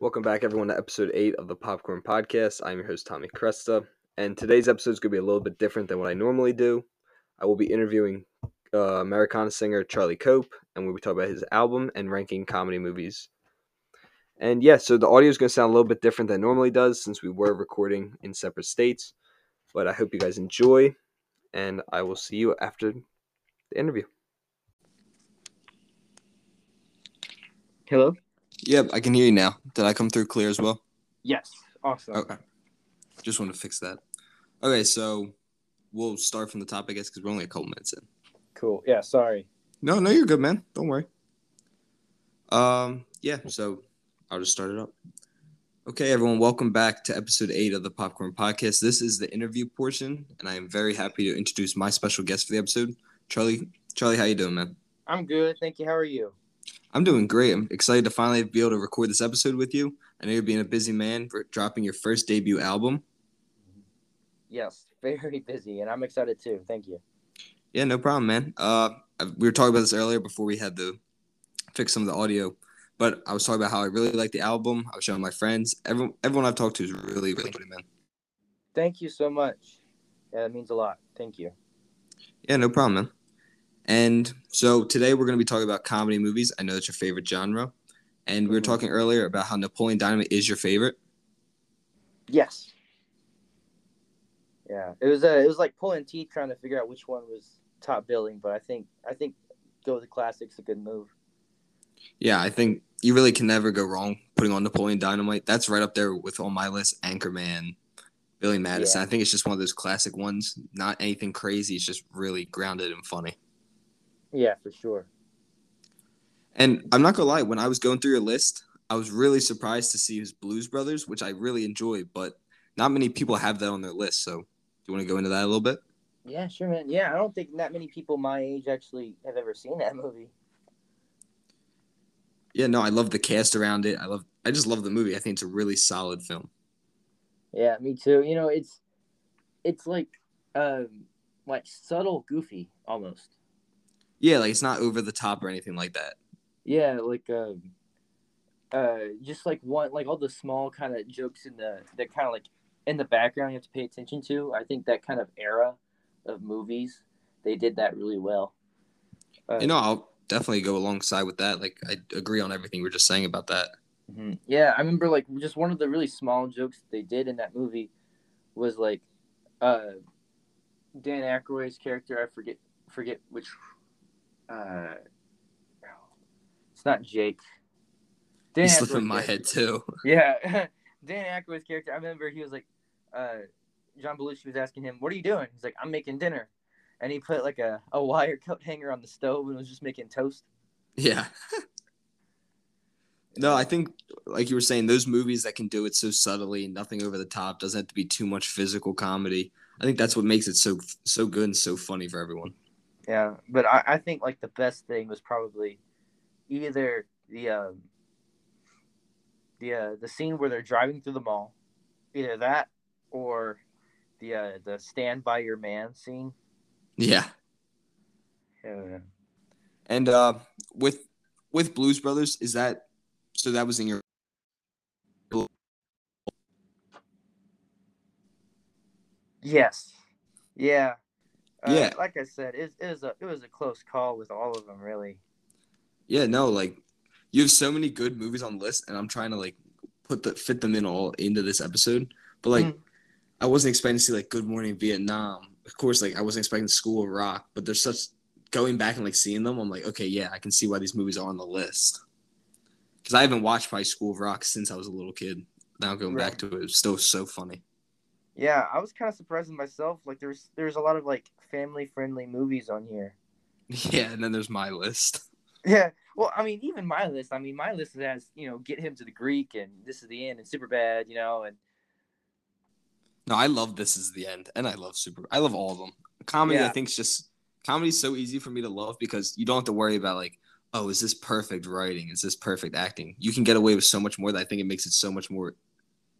Welcome back, everyone, to episode 8 of the Popcorn Podcast. I'm your host, Tommy Cresta, and today's episode is going to be a little bit different than what I normally do. I will be interviewing uh, Americana singer Charlie Cope, and we'll be talking about his album and ranking comedy movies. And yeah, so the audio is going to sound a little bit different than normally does since we were recording in separate states, but I hope you guys enjoy, and I will see you after the interview. Hello? Yep, I can hear you now. Did I come through clear as well? Yes. Awesome. Okay. Just want to fix that. Okay, so we'll start from the top, I guess, because we're only a couple minutes in. Cool. Yeah, sorry. No, no, you're good, man. Don't worry. Um, yeah, so I'll just start it up. Okay, everyone, welcome back to episode eight of the Popcorn Podcast. This is the interview portion, and I am very happy to introduce my special guest for the episode, Charlie. Charlie, how you doing, man? I'm good. Thank you. How are you? I'm doing great. I'm excited to finally be able to record this episode with you. I know you're being a busy man for dropping your first debut album. Yes, very busy, and I'm excited too. Thank you. Yeah, no problem, man. Uh, we were talking about this earlier before we had to fix some of the audio, but I was talking about how I really like the album. I was showing my friends. Everyone, everyone I've talked to is really, really good, man. Thank you so much. Yeah, it means a lot. Thank you. Yeah, no problem, man. And so today we're going to be talking about comedy movies. I know that's your favorite genre. And we were Mhm. talking earlier about how Napoleon Dynamite is your favorite. Yes. Yeah, it was uh, it was like pulling teeth trying to figure out which one was top billing, but I think I think go with the classics a good move. Yeah, I think you really can never go wrong putting on Napoleon Dynamite. That's right up there with on my list. Anchorman, Billy Madison. I think it's just one of those classic ones. Not anything crazy. It's just really grounded and funny. Yeah, for sure. And I'm not gonna lie, when I was going through your list, I was really surprised to see his Blues Brothers, which I really enjoy, but not many people have that on their list. So, do you want to go into that a little bit? Yeah, sure, man. Yeah, I don't think that many people my age actually have ever seen that movie. Yeah, no, I love the cast around it. I love, I just love the movie. I think it's a really solid film. Yeah, me too. You know, it's it's like um like subtle goofy almost. Yeah, like it's not over the top or anything like that. Yeah, like um uh just like one like all the small kind of jokes in the that kind of like in the background you have to pay attention to. I think that kind of era of movies, they did that really well. Uh, You know, I'll definitely go alongside with that. Like, I agree on everything we are just saying about that. Mhm. Yeah, I remember like just one of the really small jokes that they did in that movie was like uh Dan Aykroyd's character, I forget forget which uh it's not Jake. Dan He's slipping my head too. Yeah. Dan Aykroyd's character, I remember he was like uh John Belushi was asking him, What are you doing? He's like, I'm making dinner. And he put like a, a wire coat hanger on the stove and was just making toast. Yeah. no, I think, like you were saying, those movies that can do it so subtly, nothing over the top, doesn't have to be too much physical comedy. I think that's what makes it so so good and so funny for everyone. Yeah, but I, I think like the best thing was probably either the um the uh, the scene where they're driving through the mall, either that or the uh, the stand by your man scene. Yeah. Yeah. And uh with with Blues Brothers, is that so that was in your Yes. Yeah. Uh, Yeah. Like I said, it, it was a it was a close call with all of them, really. Yeah, no, like you have so many good movies on the list and I'm trying to like put the fit them in all into this episode. But like Mhm. I wasn't expecting to see like Good Morning Vietnam. Of course, like I wasn't expecting School of Rock, but there's such going back and like seeing them, I'm like, okay, yeah, I can see why these movies are on the list. Because I haven't watched probably School of Rock since I was a little kid. Now going back to it, it's still so funny. Yeah, I was kind of surprised myself. Like there's there's a lot of like family friendly movies on here. Yeah, and then there's my list. Yeah. Well, I mean, even my list. I mean, my list has you know, get him to the Greek and this is the end and super bad, you know, and No, I love This Is the End, and I love Super. I love all of them. Comedy, I Yeah. think, is just comedy is so easy for me to love because you don't have to worry about like, oh, is this perfect writing? Is this perfect acting? You can get away with so much more that I think it makes it so much more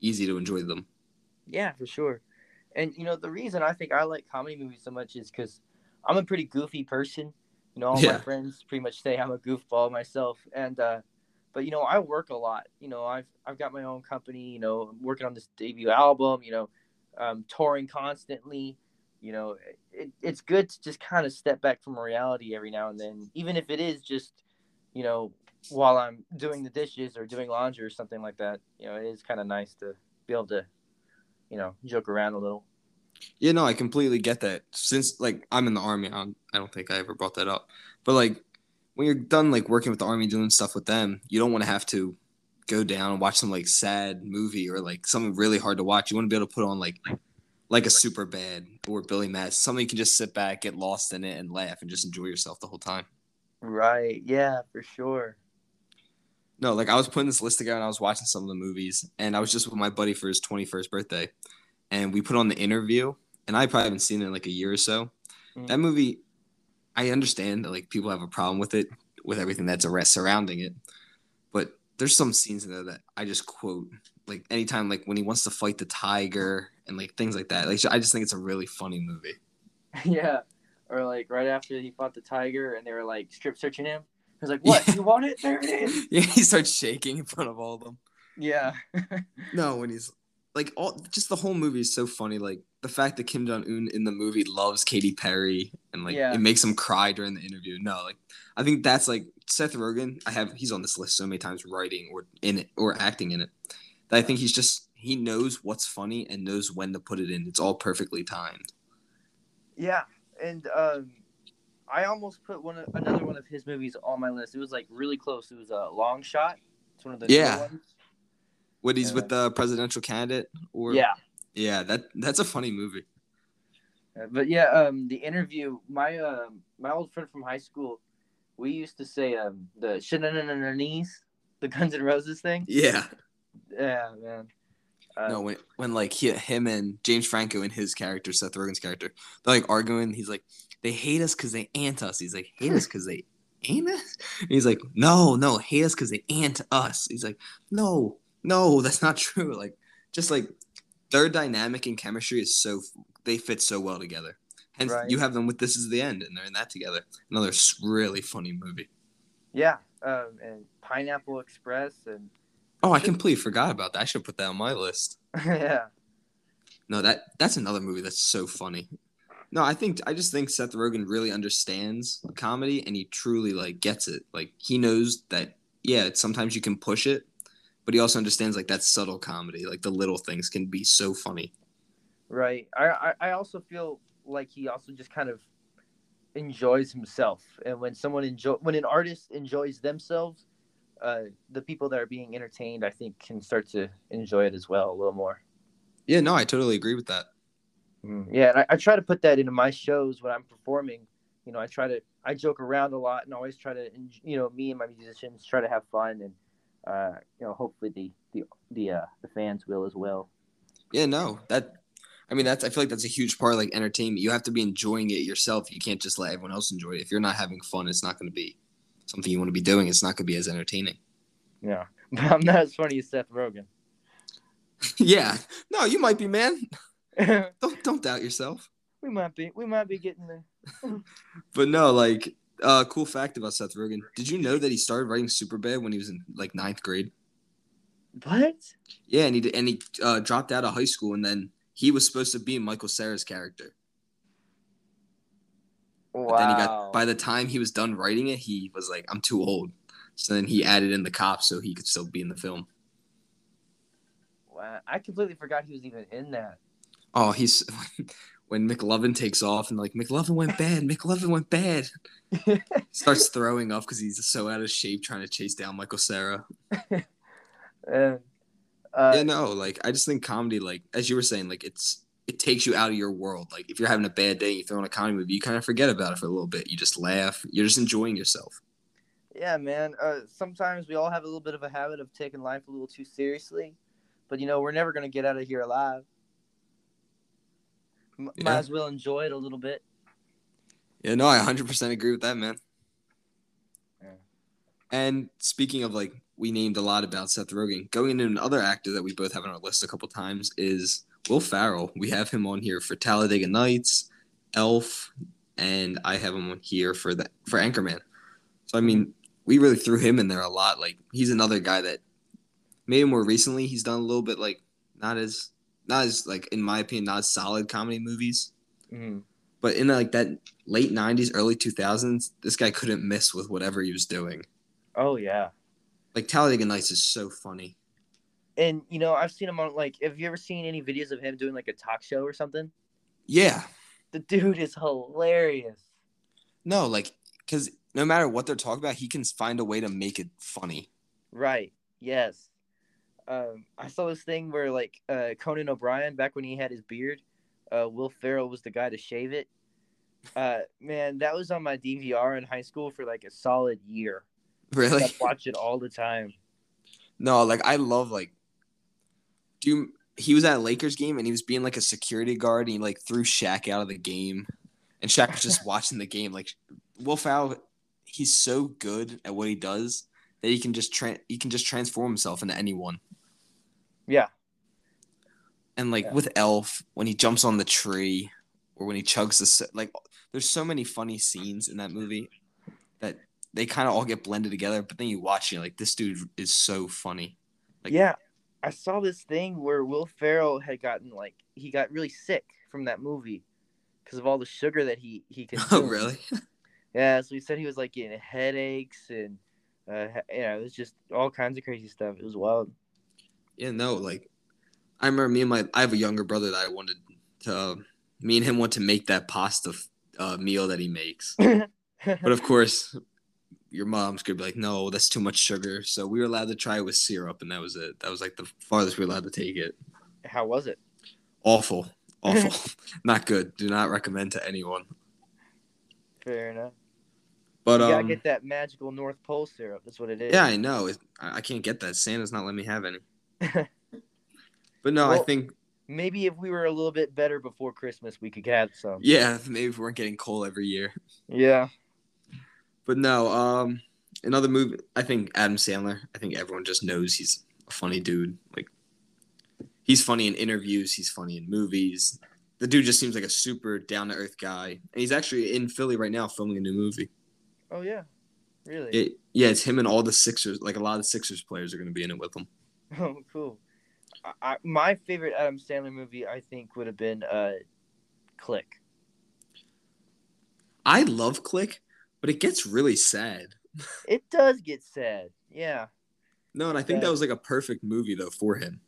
easy to enjoy them. yeah, for sure. And you know, the reason I think I like comedy movies so much is because I'm a pretty goofy person. You know, all Yeah. my friends pretty much say I'm a goofball myself, and uh, but you know, I work a lot. You know, I've I've got my own company. You know, I'm working on this debut album. You know, um, touring constantly. You know, it, it's good to just kind of step back from reality every now and then, even if it is just, you know, while I'm doing the dishes or doing laundry or something like that. You know, it is kind of nice to be able to, you know, joke around a little. Yeah, no, I completely get that. Since like I'm in the army, I don't, I don't think I ever brought that up. But like when you're done like working with the army, doing stuff with them, you don't want to have to go down and watch some like sad movie or like something really hard to watch. You want to be able to put on like like a super bad or Billy Mads, something you can just sit back, get lost in it, and laugh and just enjoy yourself the whole time. Right. Yeah, for sure. No, like I was putting this list together and I was watching some of the movies, and I was just with my buddy for his 21st birthday, and we put on the interview, and I probably haven't seen it in like a year or so. Mm. That movie, I understand that like people have a problem with it, with everything that's surrounding it, but there's some scenes in there that I just quote like anytime like when he wants to fight the tiger and like things like that. Like I just think it's a really funny movie. yeah. Or like right after he fought the tiger and they were like strip searching him. He was like, What? Yeah. You want it? There it is. Yeah, he starts shaking in front of all of them. Yeah. No, when he's like all just the whole movie is so funny. Like the fact that Kim Jong Un in the movie loves Katy Perry and like Yeah. it makes him cry during the interview. No, like I think that's like Seth Rogen. I have he's on this list so many times writing or in it or acting in it. That I think he's just he knows what's funny and knows when to put it in. It's all perfectly timed. Yeah. And um I almost put one of, another one of his movies on my list. It was like really close. It was a uh, long shot. It's one of the Yeah. ones. When he's with the presidential candidate or Yeah. yeah, that that's a funny movie. Uh, But yeah, um, the interview. My um, my old friend from high school, we used to say um, the knees, the Guns N' Roses thing. Yeah. Yeah, man. Uh, No, when when like he, him and James Franco and his character, Seth Rogen's character, they're like arguing. He's like, they hate us because they ant us. He's like, hate us because they ain't us. And he's like, no, no, hate us because they ant us. He's like, no, no, that's not true. Like, just like their dynamic and chemistry is so they fit so well together. Hence, Right. you have them with This Is the End, and they're in that together. Another really funny movie. yeah, um, and Pineapple Express, and Oh, I completely forgot about that. I should put that on my list. yeah, No, that that's another movie that's so funny. No, I think I just think Seth Rogen really understands comedy and he truly like gets it. Like he knows that yeah, sometimes you can push it, but he also understands like that subtle comedy, like the little things can be so funny. right. I, I I also feel like he also just kind of enjoys himself, and when someone enjoy when an artist enjoys themselves, uh, the people that are being entertained, I think, can start to enjoy it as well a little more. Yeah, no, I totally agree with that. Yeah, and I, I try to put that into my shows when I'm performing. You know, I try to I joke around a lot and always try to you know me and my musicians try to have fun and uh, you know hopefully the the the uh, the fans will as well. Yeah, no, that I mean that's I feel like that's a huge part of like entertainment. You have to be enjoying it yourself. You can't just let everyone else enjoy it. If you're not having fun, it's not going to be something you want to be doing. It's not going to be as entertaining. Yeah, but I'm not as funny as Seth Rogen. yeah, no, you might be, man. Don't don't doubt yourself. We might be we might be getting there. But no, like, uh, cool fact about Seth Rogen. Did you know that he started writing Superbad when he was in like ninth grade? What? Yeah, and he did, and he uh, dropped out of high school, and then he was supposed to be Michael Cera's character. Wow. But then he got by the time he was done writing it, he was like, "I'm too old." So then he added in the cops so he could still be in the film. wow. I completely forgot he was even in that. Oh, he's when McLovin takes off and like McLovin went bad, McLovin went bad. Starts throwing up because he's so out of shape trying to chase down Michael Cera. And uh, yeah, no, like I just think comedy, like as you were saying, like it's it takes you out of your world. Like if you're having a bad day, and you throw on a comedy movie, you kind of forget about it for a little bit. You just laugh. You're just enjoying yourself. Yeah, man. Uh, sometimes we all have a little bit of a habit of taking life a little too seriously, but you know we're never gonna get out of here alive. M- Might as well enjoy it a little bit. Yeah, no, I 100% agree with that, man. Yeah. And speaking of like, we named a lot about Seth Rogen. Going into another actor that we both have on our list a couple times is Will Ferrell. We have him on here for Talladega Nights, Elf, and I have him on here for the for Anchorman. So I mean, we really threw him in there a lot. Like he's another guy that maybe more recently he's done a little bit like not as not as like in my opinion not as solid comedy movies. Mhm. But in like that late '90s, early 2000s, this guy couldn't miss with whatever he was doing. Oh yeah. Like Talladega Nights is so funny. And you know, I've seen him on like. Have you ever seen any videos of him doing like a talk show or something? Yeah, The dude is hilarious. no, like because no matter what they're talking about, he can find a way to make it funny. Right. Yes. Um, I saw this thing where like uh, Conan O'Brien back when he had his beard, uh, Will Ferrell was the guy to shave it. Uh, man, that was on my DVR in high school for like a solid year. Really? I watch it all the time. No, like I love like do you, he was at a Lakers game and he was being like a security guard and he like threw Shaq out of the game. And Shaq was just watching the game. Like Will Ferrell, he's so good at what he does that he can just tra- he can just transform himself into anyone. Yeah. And like Yeah. with Elf, when he jumps on the tree or when he chugs the like there's so many funny scenes in that movie that they kind of all get blended together, but then you watch it like this dude is so funny. Like- yeah, I saw this thing where Will Ferrell had gotten like he got really sick from that movie because of all the sugar that he he oh, consumed. Oh, really? Yeah, so he said he was like getting headaches and uh, yeah, it was just all kinds of crazy stuff. It was wild. Yeah, no, like I remember me and my I have a younger brother that I wanted to uh, me and him want to make that pasta uh, meal that he makes. But of course, your mom's gonna be like, "No, that's too much sugar." So we were allowed to try it with syrup, and that was it. That was like the farthest we were allowed to take it. How was it? Awful, awful, not good. Do not recommend to anyone. Fair enough. But you gotta um, get that magical North Pole syrup. That's what it is. yeah, I know. It, I I can't get that. Santa's not letting me have any. But no, I think Maybe if we were a little bit better before Christmas, we could have some. yeah, maybe if we weren't getting coal every year. Yeah. But no, um, another movie. I think Adam Sandler. I think everyone just knows he's a funny dude. Like, he's funny in interviews. He's funny in movies. The dude just seems like a super down to earth guy, and he's actually in Philly right now filming a new movie. Oh yeah. Really? It, yeah, it's him and all the Sixers. Like a lot of the Sixers players are going to be in it with him. Oh, cool. I, my favorite Adam Sandler movie, I think, would have been uh, Click. I love Click, but it gets really sad. It does get sad. Yeah. No, and I think that was like a perfect movie though for him.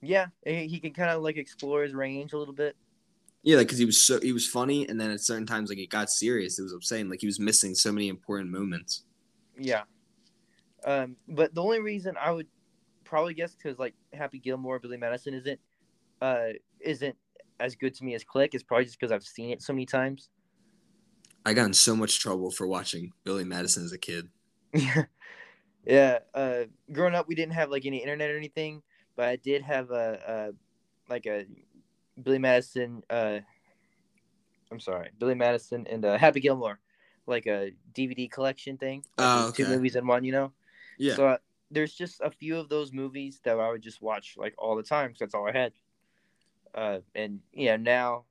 Yeah. He can kind of like explore his range a little bit. Yeah, like because he was so he was funny, and then at certain times like it got serious. It was upsetting. Like he was missing so many important moments. Yeah. Um, but the only reason I would probably guess because like Happy Gilmore, Billy Madison isn't uh isn't as good to me as Click is probably just because I've seen it so many times. I got in so much trouble for watching Billy Madison as a kid. yeah. Uh, growing up, we didn't have like any internet or anything, but I did have a, a like a Billy Madison. Uh, I'm sorry, Billy Madison and uh, Happy Gilmore, like a DVD collection thing. Like Oh, these Two movies in one, you know. Yeah, So uh, there's just a few of those movies that I would just watch like all the time because that's all I had. Uh, and yeah, now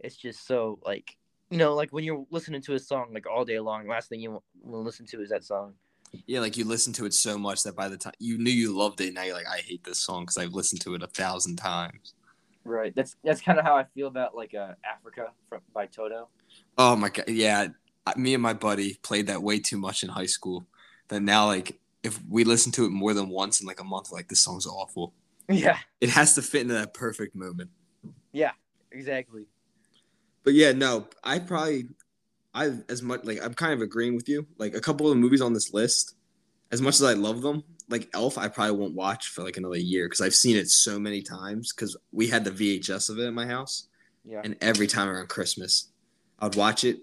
it's just so like you know, like when you're listening to a song like all day long, last thing you to listen to is that song. yeah. Like you listen to it so much that by the time you knew you loved it, now you're like, I hate this song because I've listened to it a thousand times. Right. That's that's kind of how I feel about like uh, Africa from by Toto. Oh my god, yeah. Me and my buddy played that way too much in high school. That now, like, if we listen to it more than once in like a month, like this song's awful. Yeah. It has to fit into that perfect moment. Yeah. Exactly. But yeah, no, I probably, I as much like I'm kind of agreeing with you. Like a couple of the movies on this list, as much as I love them, like Elf, I probably won't watch for like another year because I've seen it so many times. Because we had the VHS of it at my house, Yeah. and every time around Christmas, I'd watch it,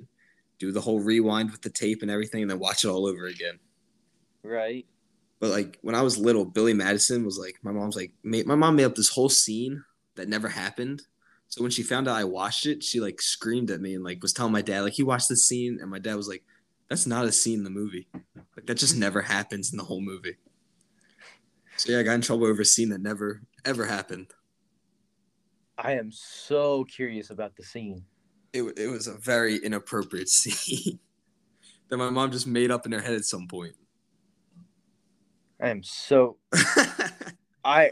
do the whole rewind with the tape and everything, and then watch it all over again. Right. But like when I was little, Billy Madison was like my mom's like my mom made up this whole scene that never happened. So when she found out I watched it, she like screamed at me and like was telling my dad like he watched this scene, and my dad was like, "That's not a scene in the movie. Like that just never happens in the whole movie." So yeah, I got in trouble over a scene that never ever happened. I am so curious about the scene. It it was a very inappropriate scene. that my mom just made up in her head at some point. I am so I.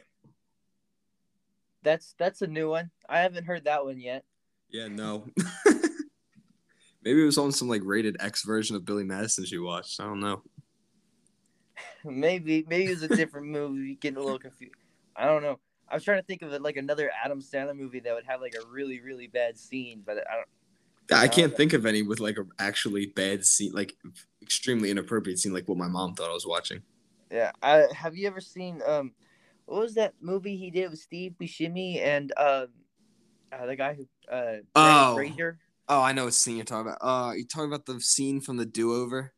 That's that's a new one. I haven't heard that one yet. yeah, no. Maybe it was on some like rated X version of Billy Madison she watched. I don't know. Maybe maybe it's a different movie. Getting a little confused. I don't know. I was trying to think of it like another Adam Sandler movie that would have like a really really bad scene, but I don't. I can't think of any with like a actually bad scene, like extremely inappropriate scene, like what my mom thought I was watching. Yeah. I, have you ever seen um, what was that movie he did with Steve Buscemi and um, uh, the guy who uh, Oh. Fraser? Oh, I know what scene you're talking about. Uh, you talking about the scene from the Do Over?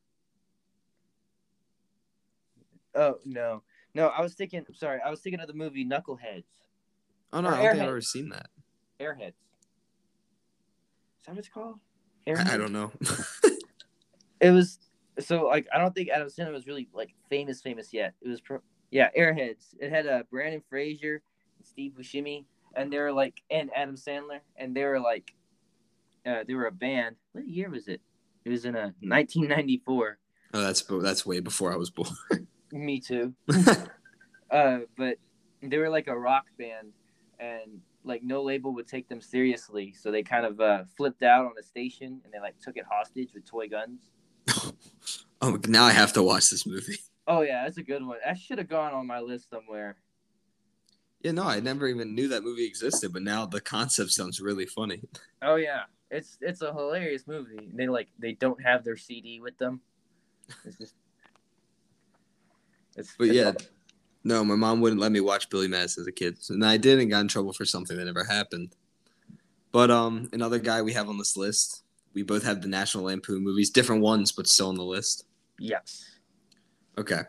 Oh no, no. I was thinking. Sorry, I was thinking of the movie Knuckleheads. Oh no, Or I don't think I've ever seen that. Airheads. Is that what it's called? I, I don't know. It was so like I don't think Adam Sandler was really like famous famous yet. It was pro- yeah Airheads. It had uh, Brendan Fraser, Steve Buscemi, and they were like and Adam Sandler, and they were like uh, they were a band. What year was it? It was in a 1994. oh, that's that's way before I was born. Me too. uh, but they were like a rock band, and like no label would take them seriously, so they kind of uh, flipped out on a station, and they like took it hostage with toy guns. oh, now I have to watch this movie. Oh yeah, that's a good one. That should have gone on my list somewhere. Yeah, no, I never even knew that movie existed, but now the concept sounds really funny. Oh yeah, it's it's a hilarious movie. They like they don't have their CD with them. It's just. It's, But it's yeah, all- no, my mom wouldn't let me watch Billy Madison as a kid, and I did and got in trouble for something that never happened. But um, another guy we have on this list, we both have the National Lampoon movies, different ones, but still on the list. yes. Okay.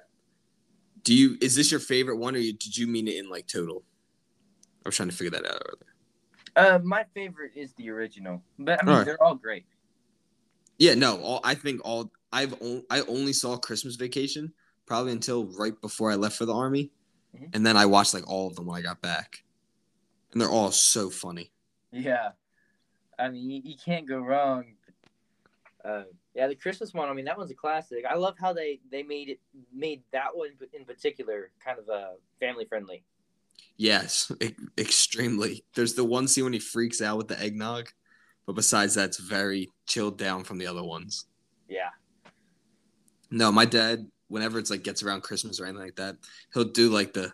Do you is this your favorite one, or you, did you mean it in like total? I was trying to figure that out earlier. Uh, my favorite is the original, but I mean Alright. they're all great. Yeah, no, all I think all I've on, I only saw Christmas Vacation probably until right before I left for the army, Mhm. and then I watched like all of them when I got back, and they're all so funny. Yeah, I mean you, you can't go wrong. Uh, yeah, the Christmas one. I mean that one's a classic. I love how they they made it made that one in particular kind of uh family friendly. Yes, e- extremely. There's the one scene when he freaks out with the eggnog, but besides that's very chilled down from the other ones. Yeah. No, my dad, whenever it's like gets around Christmas or anything like that, he'll do like the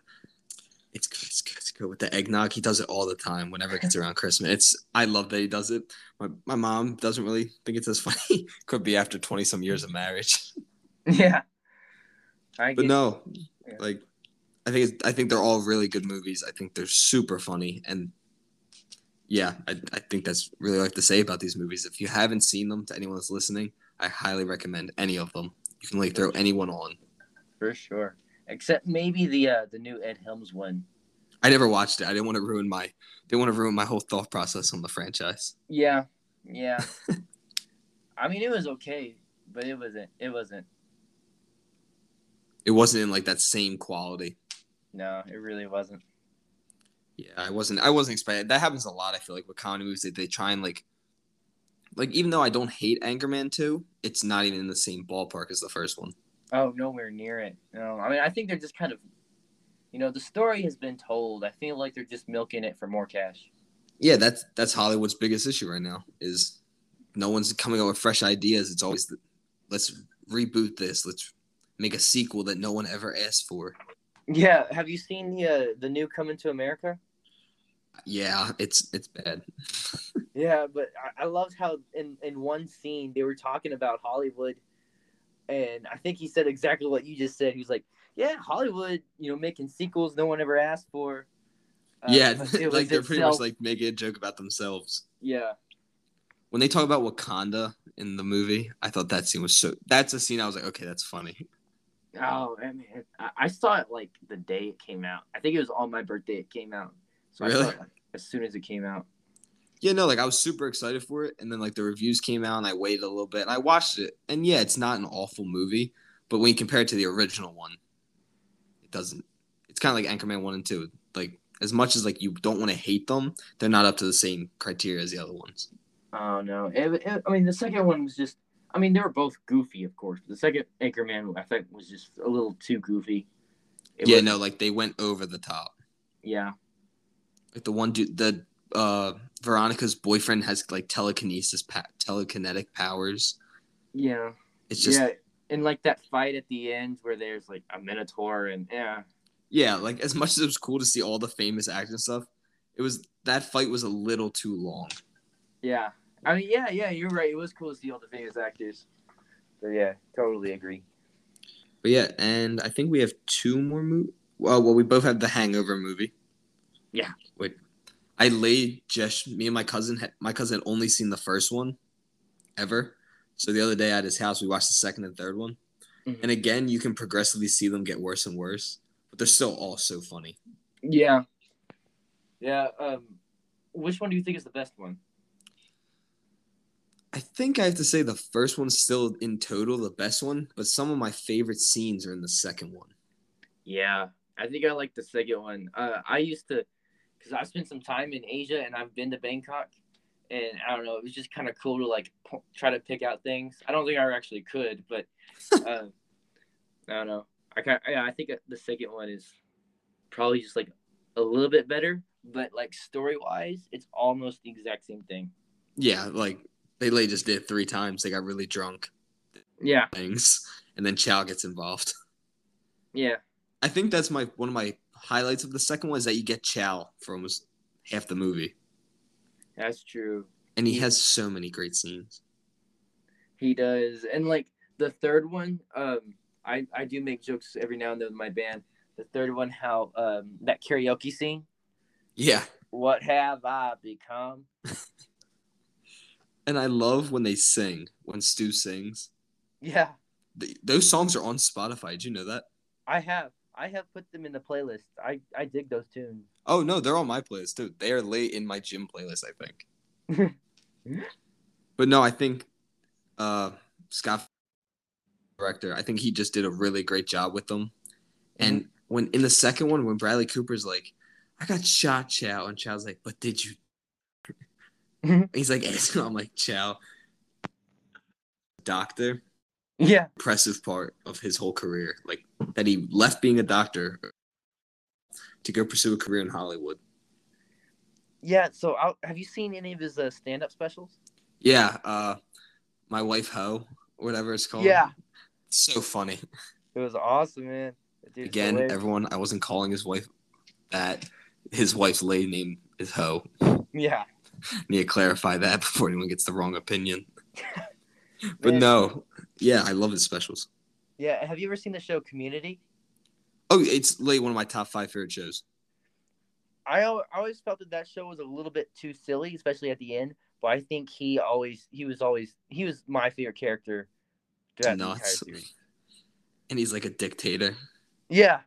it's good, it's good, it's good with the eggnog. He does it all the time whenever it gets around Christmas. It's I love that he does it. My my mom doesn't really think it's as funny. Could be after twenty some years of marriage. Yeah. I But no, Yeah. like I think it's, I think they're all really good movies. I think they're super funny, and yeah, I, I think that's really have to say about these movies. If you haven't seen them, to anyone that's listening, I highly recommend any of them. You can like throw anyone on. for sure. Except maybe the uh the new Ed Helms one. I never watched it. I didn't want to ruin my didn't want to ruin my whole thought process on the franchise. Yeah, yeah. I mean, it was okay, but it wasn't. It wasn't. It wasn't in like that same quality. No, it really wasn't. Yeah, I wasn't. I wasn't expecting. That happens a lot. I feel like with comedy movies, that they try and like, like even though I don't hate Anchorman two, it's not even in the same ballpark as the first one. Oh, nowhere near it. No, I mean, I think they're just kind of, you know, the story has been told. I feel like they're just milking it for more cash. Yeah, that's that's Hollywood's biggest issue right now. Is no one's coming up with fresh ideas. It's always the, let's reboot this. Let's make a sequel that no one ever asked for. Yeah, have you seen the uh, the new Coming to America? Yeah, it's it's bad. Yeah, but I, I loved how in in one scene they were talking about Hollywood, and I think he said exactly what you just said. He was like, "Yeah, Hollywood, you know, making sequels no one ever asked for." Uh, yeah, like they're pretty much like making a joke about themselves. yeah, When they talk about Wakanda in the movie, I thought that scene was so. That's a scene I was like, okay, that's funny. Oh, I mean, I, I saw it like the day it came out. I think it was on my birthday it came out. So Really? saw it like, as soon as it came out. Yeah, no, like I was super excited for it, and then like the reviews came out, and I waited a little bit, and I watched it, and yeah, it's not an awful movie, but when you compare it to the original one, it doesn't. It's kind of like Anchorman one and two. Like as much as like you don't want to hate them, they're not up to the same criteria as the other ones. Oh no! It, it- I mean, the second one was just. I mean, they were both goofy, of course. The second Anchorman, I think, was just a little too goofy. It yeah, was- no, like they went over the top. Yeah. Like the one dude, the uh Veronica's boyfriend has like telekinesis, pa- telekinetic powers. Yeah. It's just yeah. And like that fight at the end where there's like a Minotaur and yeah. yeah, like as much as it was cool to see all the famous action stuff, it was that fight was a little too long. Yeah. I mean, yeah, yeah, you're right. It was cool to see all the famous actors. But yeah, totally agree. But yeah, and I think we have two more movies. Well, well, we both have the Hangover movie. Yeah. Wait, I laid just me and my cousin. Had, my cousin had only seen the first one, ever. So the other day at his house, we watched the second and third one. Mhm. And again, you can progressively see them get worse and worse, but they're still all so funny. Yeah. Yeah. Um, which one do you think is the best one? I think I have to say the first one's still in total the best one, but some of my favorite scenes are in the second one. Yeah, I think I like the second one. Uh, I used to, because I've spent some time in Asia and I've been to Bangkok, and I don't know, it was just kind of cool to like po- try to pick out things. I don't think I actually could, but uh, I don't know. I kind yeah, I think the second one is probably just like a little bit better, but like story wise, it's almost the exact same thing. Yeah, like they lay just did it three times. They got really drunk Yeah, things, and then Chow gets involved. yeah, I think that's my one of my highlights of the second one is that you get Chow for almost half the movie, that's true. and he has so many great scenes. He does, and like the third one, um, I I do make jokes every now and then with my band. The third one, how um that karaoke scene. Yeah, What have I become? and I love when they sing when Stu sings. Yeah, Th those songs are on Spotify. Did you know that? I have. I have put them in the playlist. I I dig those tunes. Oh no, they're on my playlist too. They are late in my gym playlist, I think. but no, I think uh Scott director, I think he just did a really great job with them. And when in the second one, when Bradley Cooper's like, I got shot, Chow, and Chow's like, but did you? He's like, I'm like, Chow, doctor, Yeah, impressive part of his whole career, like that he left being a doctor to go pursue a career in Hollywood. yeah. So, i have you seen any of his uh, stand-up specials? Yeah, uh, my wife Ho, whatever it's called. Yeah, so funny. it was awesome, man. Dude's Again, hilarious. everyone, I wasn't calling his wife that. His wife's lady name is Ho. yeah, Need to clarify that before anyone gets the wrong opinion. but Man. no, yeah, I love his specials. yeah. Have you ever seen the show Community? Oh, it's like one of my top five favorite shows. I, always felt that that show was a little bit too silly, especially at the end. But I think he always he was always he was my favorite character throughout the entire series. And he's like a dictator. Yeah,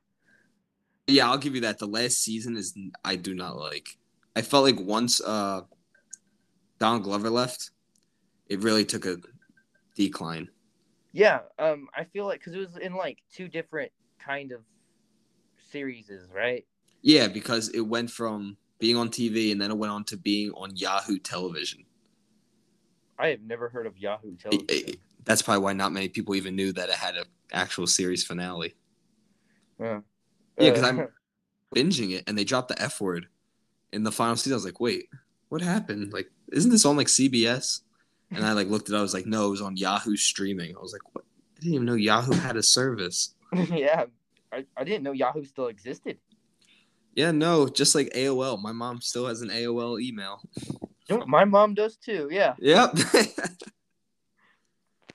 Yeah, I'll give you that. The last season is I do not like. I felt like once uh Donald Glover left, it really took a decline. Yeah. Um, I feel like because it was in like two different kind of series, right? Yeah, because it went from being on TV and then it went on to being on Yahoo television. I have never heard of Yahoo It- Television. it- that's probably why not many people even knew that it had an actual series finale. Uh, Yeah, because uh, I'm binging it and they dropped the F word in the final season. I was like, wait, what happened? Like, isn't this on like CBS? And I like looked at it up. I was like, no, it was on Yahoo streaming. I was like, what? I didn't even know Yahoo had a service. yeah, I, I didn't know Yahoo still existed. Yeah, no, just like AOL. My mom still has an AOL email. You know, my mom does too. Yeah. Yep.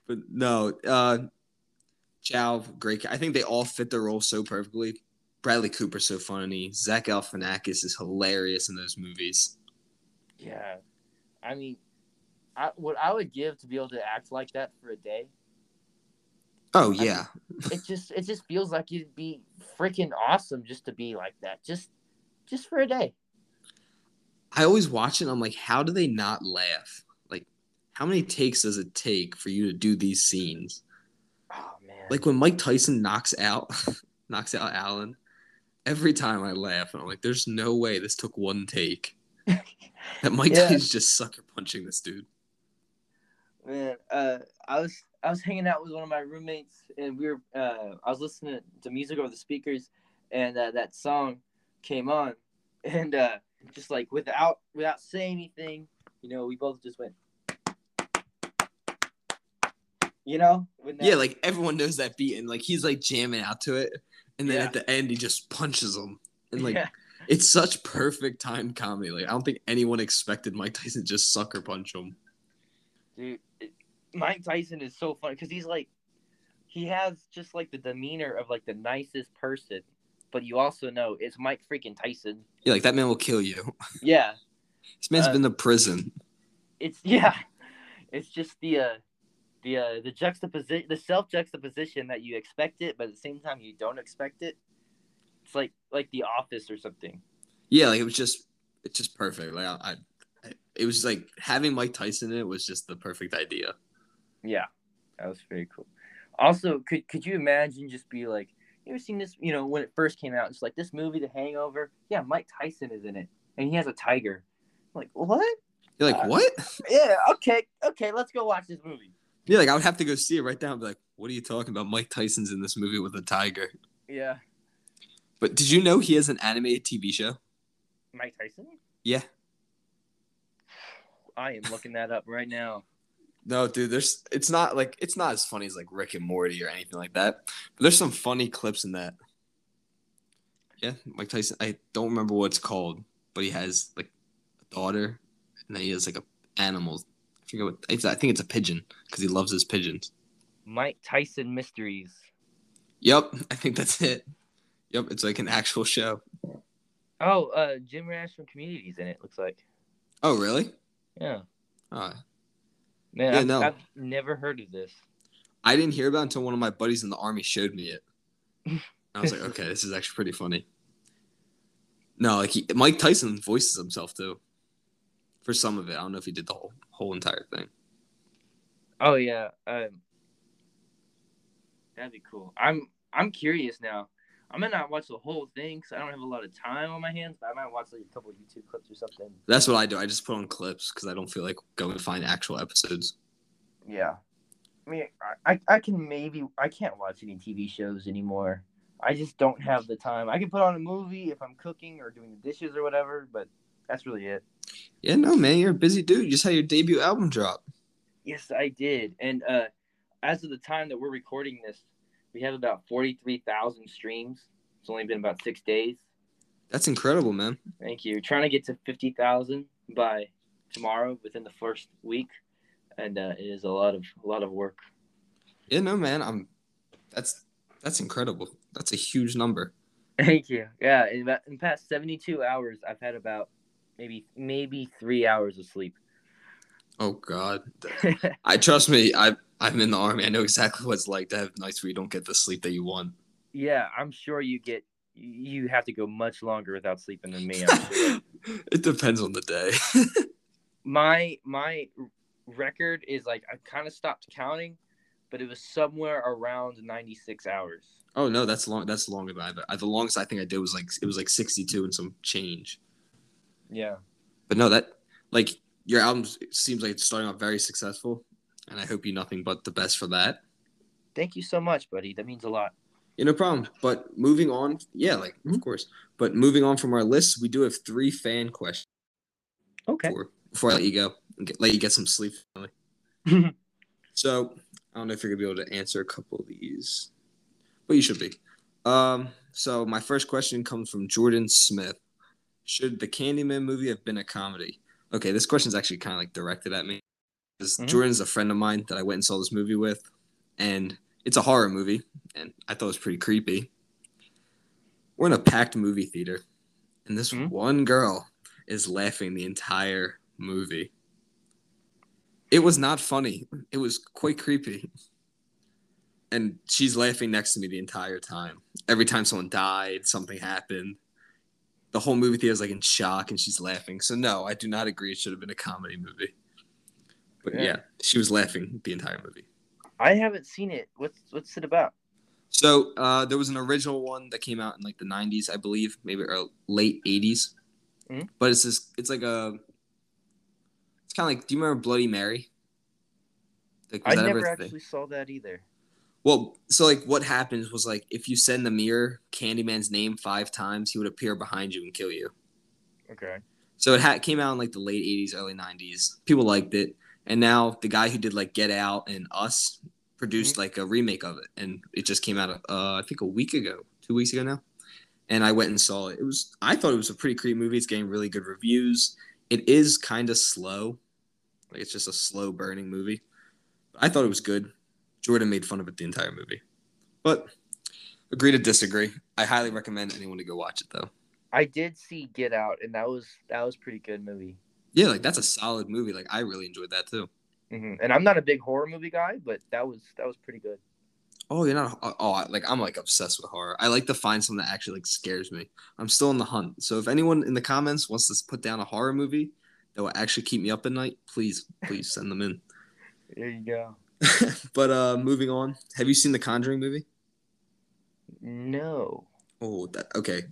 but no, uh Chow, great. I think they all fit their role so perfectly. Bradley Cooper's so funny. Zach Galifianakis is hilarious in those movies. Yeah. I mean, I, what I would give to be able to act like that for a day, Oh yeah, it just it just feels like it'd be freaking awesome just to be like that, just just for a day. I always watch it. And I'm like, how do they not laugh? Like, how many takes does it take for you to do these scenes? Oh man. Like when Mike Tyson knocks out knocks out Allen, every time I laugh, and I'm like, there's no way this took one take. That Mike Yeah. Tyson's just sucker punching this dude. Man, uh, I was I was hanging out with one of my roommates, and we were uh, I was listening to music over the speakers, and uh, that song came on, and uh, just like without without saying anything, you know, we both just went, you know, that- Yeah, like everyone knows that beat, and like he's like jamming out to it, and then Yeah. at the end he just punches him, and like yeah, it's such perfect time comedy. Like I don't think anyone expected Mike Tyson just sucker punch him. Dude, Mike Tyson is so funny because he's like, he has just like the demeanor of like the nicest person, but you also know it's Mike freaking Tyson. Yeah, like that man will kill you. Yeah, This man's Uh, been to prison. it's yeah, it's just the uh, the uh, the juxtaposition, the self juxtaposition that you expect it, but at the same time you don't expect it. It's like like The Office or something. Yeah, like it was just it's just perfect. Like I, I it was like having Mike Tyson in it was just the perfect idea. Yeah, that was very cool. Also, could could you imagine just be like, you ever seen this? You know, when it first came out, it's like this movie, The Hangover. Yeah, Mike Tyson is in it, and he has a tiger. I'm like what? You're like, Uh, what? Yeah, okay, okay, let's go watch this movie. Yeah, like I would have to go see it right now and be like, what are you talking about? Mike Tyson's in this movie with a tiger. Yeah, But did you know he has an animated TV show? Mike Tyson. Yeah. I am looking that up right now. No, dude, there's it's not like it's not as funny as like Rick and Morty or anything like that. But there's some funny clips in that. Yeah, Mike Tyson. I don't remember what it's called, but he has like a daughter, and then he has like a animal. I forget what. I think it's a pigeon because he loves his pigeons. Mike Tyson Mysteries. Yep, I think that's it. Yep, it's like an actual show. Oh, uh, Jim Rash from Communities in it. Looks like. Oh, really? Yeah, Oh, man, Yeah, I've, no. I've never heard of this. I didn't hear about it until one of my buddies in the army showed me it. I was like, okay, this is actually pretty funny. No, like he, Mike Tyson voices himself too. For some of it, I don't know if he did the whole whole entire thing. Oh yeah, um, that'd be cool. I'm I'm curious now. I might not watch the whole thing because I don't have a lot of time on my hands, but I might watch like a couple YouTube clips or something. That's what I do. I just put on clips because I don't feel like going to find actual episodes. Yeah, I mean, I, I I can maybe I can't watch any TV shows anymore. I just don't have the time. I can put on a movie if I'm cooking or doing the dishes or whatever, but that's really it. Yeah, no, man, you're a busy dude. You just had your debut album drop. Yes, I did. And uh, as of the time that we're recording this, we have about 43,000 streams. It's only been about six days. That's incredible, man. Thank you. Trying to get to 50,000 by tomorrow within the first week. And uh, it is a lot of a lot of work. Yeah, no, man. I'm. That's that's incredible. That's a huge number. Thank you. Yeah, in, about, in the past 72 hours, I've had about maybe maybe three hours of sleep. Oh God. I trust me. I I'm in the army. I know exactly what it's like to have nights where you don't get the sleep that you want. yeah, I'm sure you get you have to go much longer without sleeping than me. Sure. it depends on the day. my my record is like I kind of stopped counting, but it was somewhere around 96 hours. oh no, that's long. That's longer than. I, the longest I think I did was like it was like 62 and some change. Yeah. But no, that like your album seems like it's starting off very successful, and I hope you nothing but the best for that. Thank you so much, buddy. That means a lot. Yeah, no problem. But moving on, yeah, like of course. But moving on from our list, we do have three fan questions Okay. before, before I let you go and get, let you get some sleep. So I don't know if you're gonna be able to answer a couple of these, but you should be. Um, so my first question comes from Jordan Smith. Should the Candyman movie have been a comedy? Okay, this question is actually kind of like directed at me. Because Mhm. Jordan's a friend of mine that I went and saw this movie with, and it's a horror movie, and I thought it was pretty creepy. We're in a packed movie theater, and this Mhm. one girl is laughing the entire movie. It was not funny. It was quite creepy. And she's laughing next to me the entire time. Every time someone died, something happened. The whole movie theater is like in shock and she's laughing. So no, I do not agree it should have been a comedy movie. But Yeah. yeah, she was laughing the entire movie. I haven't seen it. What's what's it about? So uh, there was an original one that came out in like the '90s, I believe, maybe or late '80s. Mhm. But it's this. It's like a. It's kind of like. Do you remember Bloody Mary? Like, I never actually saw that either. Well, so like what happens was like if you send the mirror Candyman's name five times, he would appear behind you and kill you. Okay. So it ha- came out in like the late '80s, early '90s. People liked it, and now the guy who did like Get Out and Us produced like a remake of it, and it just came out uh, I think a week ago, two weeks ago now. And I went and saw it. It was I thought it was a pretty creepy movie. It's getting really good reviews. It is kind of slow, like it's just a slow burning movie. I thought it was good. Jordan made fun of it the entire movie, but agree to disagree. I highly recommend anyone to go watch it though. I did see Get Out, and that was that was a pretty good movie. Yeah, like that's a solid movie. Like I really enjoyed that too. hmm And I'm not a big horror movie guy, but that was that was pretty good. Oh, you're not. Oh, oh, like I'm like obsessed with horror. I like to find something that actually like scares me. I'm still on the hunt. So if anyone in the comments wants to put down a horror movie that will actually keep me up at night, please, please send them in. There you go. but uh moving on. Have you seen the Conjuring movie? No. Oh, that okay.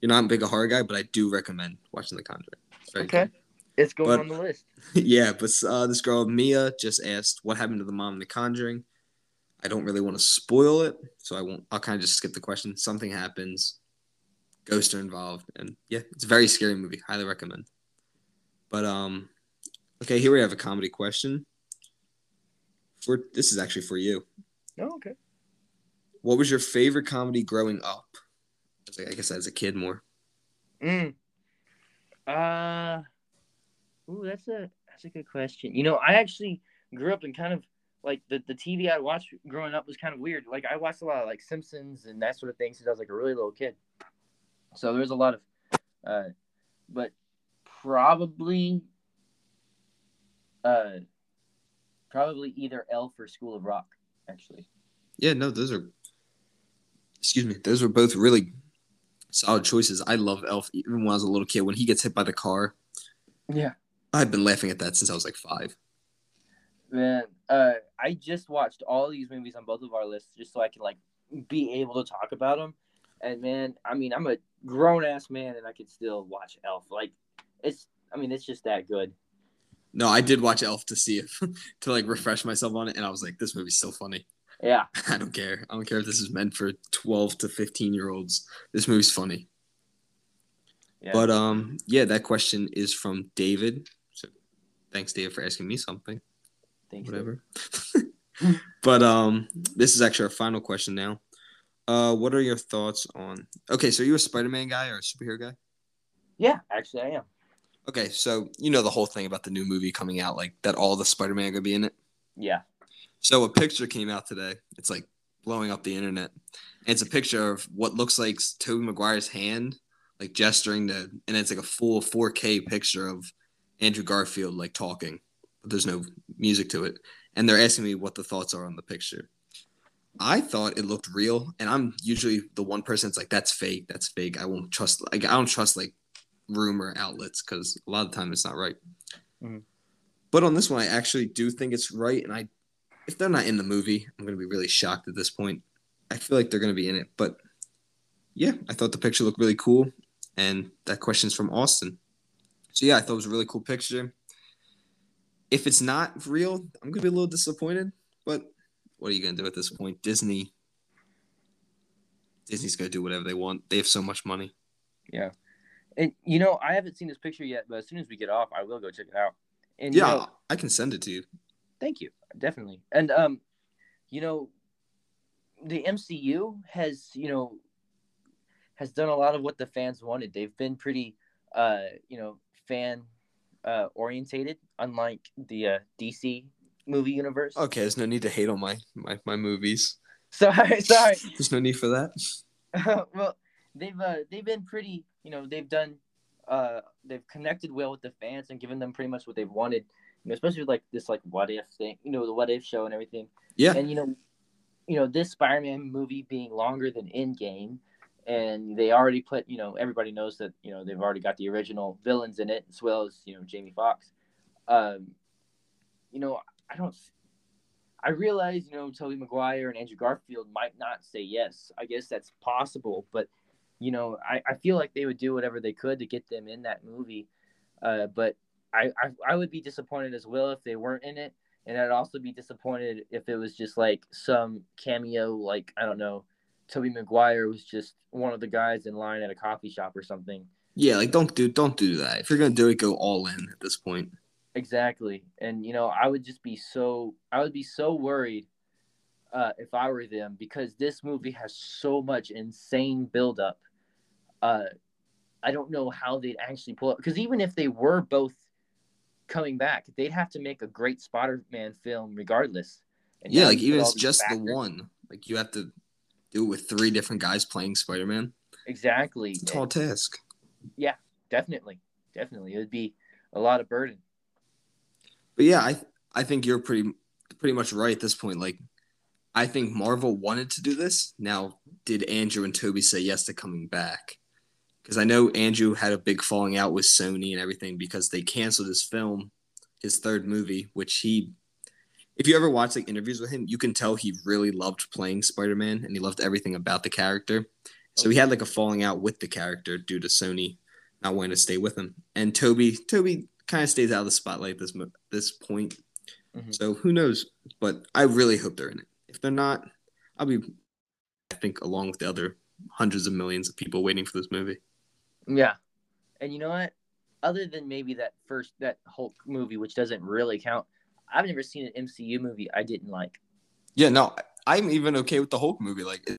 You're not a big a horror guy, but I do recommend watching the Conjuring. Okay. good. It's going But- on the list. yeah, but uh, this girl Mia just asked what happened to the mom in the Conjuring. I don't really want to spoil it, so I won't. I'll kind of just skip the question. Something happens, ghosts are involved, and yeah, it's a very scary movie. Highly recommend. But um, okay, here we have a comedy question. For this is actually for you. Oh, okay. What was your favorite comedy growing up? I guess as a kid more. Mm. Uh. Ooh, that's a that's a good question. You know, I actually grew up in kind of like the, the TV I watched growing up was kind of weird. Like I watched a lot of like Simpsons and that sort of thing since I was like a really little kid. So there was a lot of, uh, but probably, uh, probably either Elf or School of Rock. Actually, Yeah, no, those are. Excuse me. Those were both really solid choices. I love Elf even when I was a little kid. When he gets hit by the car, yeah, I've been laughing at that since I was like five. man. Uh, I just watched all these movies on both of our lists just so I can like be able to talk about them. And man, I mean, I'm a grown ass man and I can still watch Elf. Like, it's, I mean, it's just that good. No, I did watch Elf to see it to like refresh myself on it, and I was like, this movie's so funny. Yeah. I don't care. I don't care if this is meant for twelve to fifteen year olds. This movie's funny. Yeah. But um, yeah, that question is from David. So thanks, David, for asking me something. Thanks. whatever. but um, this is actually our final question now. Uh, what are your thoughts on? Okay, so are you a Spider-Man guy or a superhero guy? Yeah, actually, I am. Okay, so you know the whole thing about the new movie coming out, like that all the Spider-Man are gonna be in it. Yeah. So a picture came out today. It's like blowing up the internet. And it's a picture of what looks like Tobey Maguire's hand, like gesturing to, and it's like a full 4K picture of Andrew Garfield like talking, but there's no music to it. And they're asking me what the thoughts are on the picture. I thought it looked real, and I'm usually the one person that's like, "That's fake. That's fake. I won't trust. Like, I don't trust like rumor outlets because a lot of the time it's not right." Mhm. But on this one, I actually do think it's right, and I if they're not in the movie, I'm gonna be really shocked at this point. I feel like they're gonna be in it, but yeah, I thought the picture looked really cool, and that question's from Austin. So yeah, I thought it was a really cool picture. If it's not real, I'm gonna be a little disappointed, but what are you gonna do at this point? Disney, Disney's gonna do whatever they want. They have so much money. Yeah. And you know, I haven't seen this picture yet, but as soon as we get off, I will go check it out. And you Yeah, know, I can send it to you. thank you. Definitely. And um, you know, the MCU has, you know, has done a lot of what the fans wanted. They've been pretty uh, you know, fan uh orientated, unlike the uh, DC movie universe. Okay, there's no need to hate on my my, my movies. Sorry, sorry. There's no need for that. well, they've uh, they've been pretty. You know, they've done. Uh, they've connected well with the fans and given them pretty much what they've wanted. You know, especially with like this like what if thing. You know, the what if show and everything. Yeah, And you know, you know this Spider-Man movie being longer than Endgame, and they already put. You know, everybody knows that. You know, they've already got the original villains in it as well as you know Jamie Foxx Um, you know, I don't. I realize, you know, Tobey Maguire and Andrew Garfield might not say yes. I guess that's possible, but you know, I, I feel like they would do whatever they could to get them in that movie. Uh, but I, I I would be disappointed as well if they weren't in it. and I'd also be disappointed if it was just like some cameo, like I don't know, Tobey Maguire was just one of the guys in line at a coffee shop or something. Yeah, like don't do don't do that. If you're gonna do it, go all in at this point. Exactly, and you know I would just be so I would be so worried uh, if I were them because this movie has so much insane buildup. Uh, I don't know how they'd actually pull it because even if they were both coming back, they'd have to make a great Spider-Man film regardless. And Yeah, like even if it's just the one, like you have to do it with three different guys playing Spider Man. Exactly. It's a tall task. Yeah, definitely, definitely, it would be a lot of burden. But yeah, I I think you're pretty pretty much right at this point. Like, I think Marvel wanted to do this. Now, did Andrew and Tobey say yes to coming back? Because I know Andrew had a big falling out with Sony and everything because they canceled his film, his third movie, which he. If you ever watch like interviews with him, you can tell he really loved playing Spider Man and he loved everything about the character. So he had like a falling out with the character due to Sony not wanting to stay with him. And Tobey, Tobey kind of stays out of the spotlight this this point. Mhm. So who knows? But I really hope they're in it. If they're not, I'll be, I think, along with the other hundreds of millions of people waiting for this movie. Yeah, and you know what? Other than maybe that first that Hulk movie, which doesn't really count, I've never seen an MCU movie I didn't like. Yeah, no, I'm even okay with the Hulk movie. Like, it,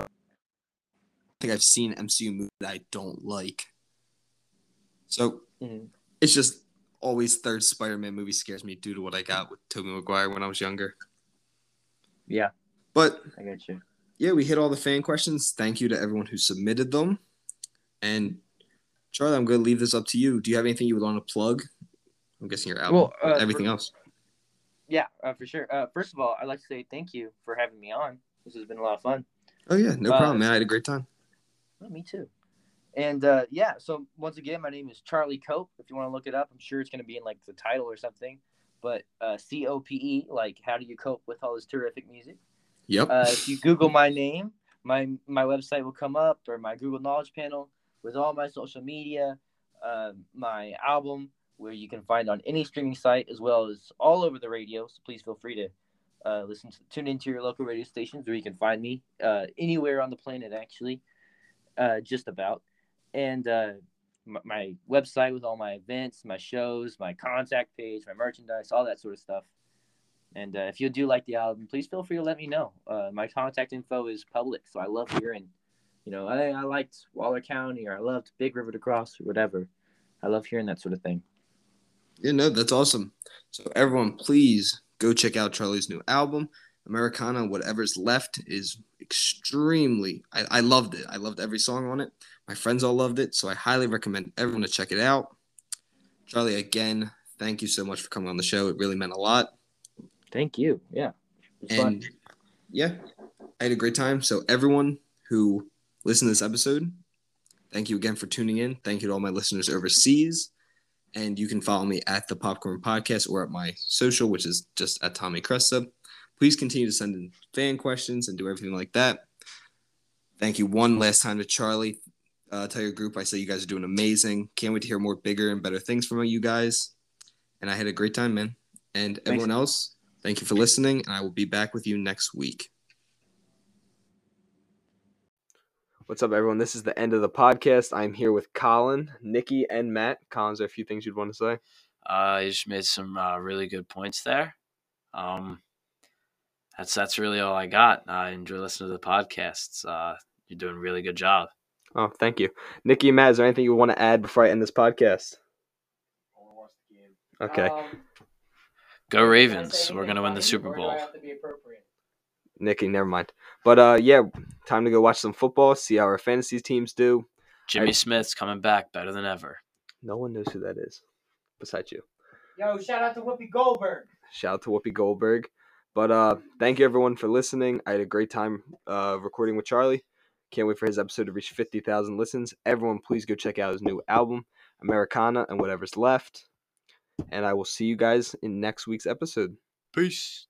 I think I've seen MCU movie that I don't like. So Mhm. it's just always third Spider-Man movie scares me due to what I got with Tobey Maguire when I was younger. Yeah, But I got you. yeah, we hit all the fan questions. Thank you to everyone who submitted them. And Charlie, I'm going to leave this up to you. Do you have anything you would want to plug? I'm guessing your album. Well, uh, everything for- else. Yeah, uh, for sure. Uh, first of all, I'd like to say thank you for having me on. This has been a lot of fun. Oh yeah, no uh, problem, man. I had a great time. Oh, me too. And uh, yeah, so once again, my name is Charlie Cope. If you want to look it up, I'm sure it's going to be in like the title or something. But uh, C O P E, like how do you cope with all this terrific music? Yep. Uh, if you Google my name, my my website will come up, or my Google Knowledge panel with all my social media, uh, my album, where you can find on any streaming site as well as all over the radio. So please feel free to uh, listen to tune into your local radio stations where you can find me uh, anywhere on the planet, actually, uh, just about. And uh, my, my website with all my events, my shows, my contact page, my merchandise, all that sort of stuff. And uh, if you do like the album, please feel free to let me know. My contact info is public, so I love hearing, you know, I, I liked Waller County or I loved Big River to Cross or whatever. I love hearing that sort of thing. Yeah, no, that's awesome. So everyone, please go check out Charlie's new album, Americana. Whatever's left is extremely. I, I loved it. I loved every song on it. My friends all loved it, so I highly recommend everyone to check it out. Charlie, again, thank you so much for coming on the show. It really meant a lot. Thank you. Yeah. It's fun. And yeah, I had a great time. So everyone who listened to this episode, thank you again for tuning in. Thank you to all my listeners overseas. And you can follow me at the Popcorn Podcast or at my social, which is just at Tommy Cresta. Please continue to send in fan questions and do everything like that. Thank you one last time to Charlie. Uh, tell your group I say you guys are doing amazing. Can't wait to hear more bigger and better things from you guys. And I had a great time, man. And everyone else, thank you for listening. And I will be back with you next week. What's up, everyone? This is the end of the podcast. I'm here with Colin, Nikki, and Matt. Colin, is there a few things you'd want to say? Uh, you just made some uh, really good points there. Um, that's that's really all I got. I enjoy listening to the podcasts. Uh, you're doing a really good job. Oh, thank you. Nikki and Matt, is there anything you want to add before I end this podcast? Okay. Um, Go Ravens! We're gonna win the Super Bowl. Nikki, never mind. But uh yeah, time to go watch some football, see how our fantasy teams do. Jimmy I- Smith's coming back better than ever. No one knows who that is besides you. Yo, shout out to Whoopi Goldberg. Shout out to Whoopi Goldberg. But uh thank you everyone for listening. I had a great time uh recording with Charlie. Can't wait for his episode to reach 50,000 listens. Everyone please go check out his new album, Americana and whatever's left. And I will see you guys in next week's episode. Peace.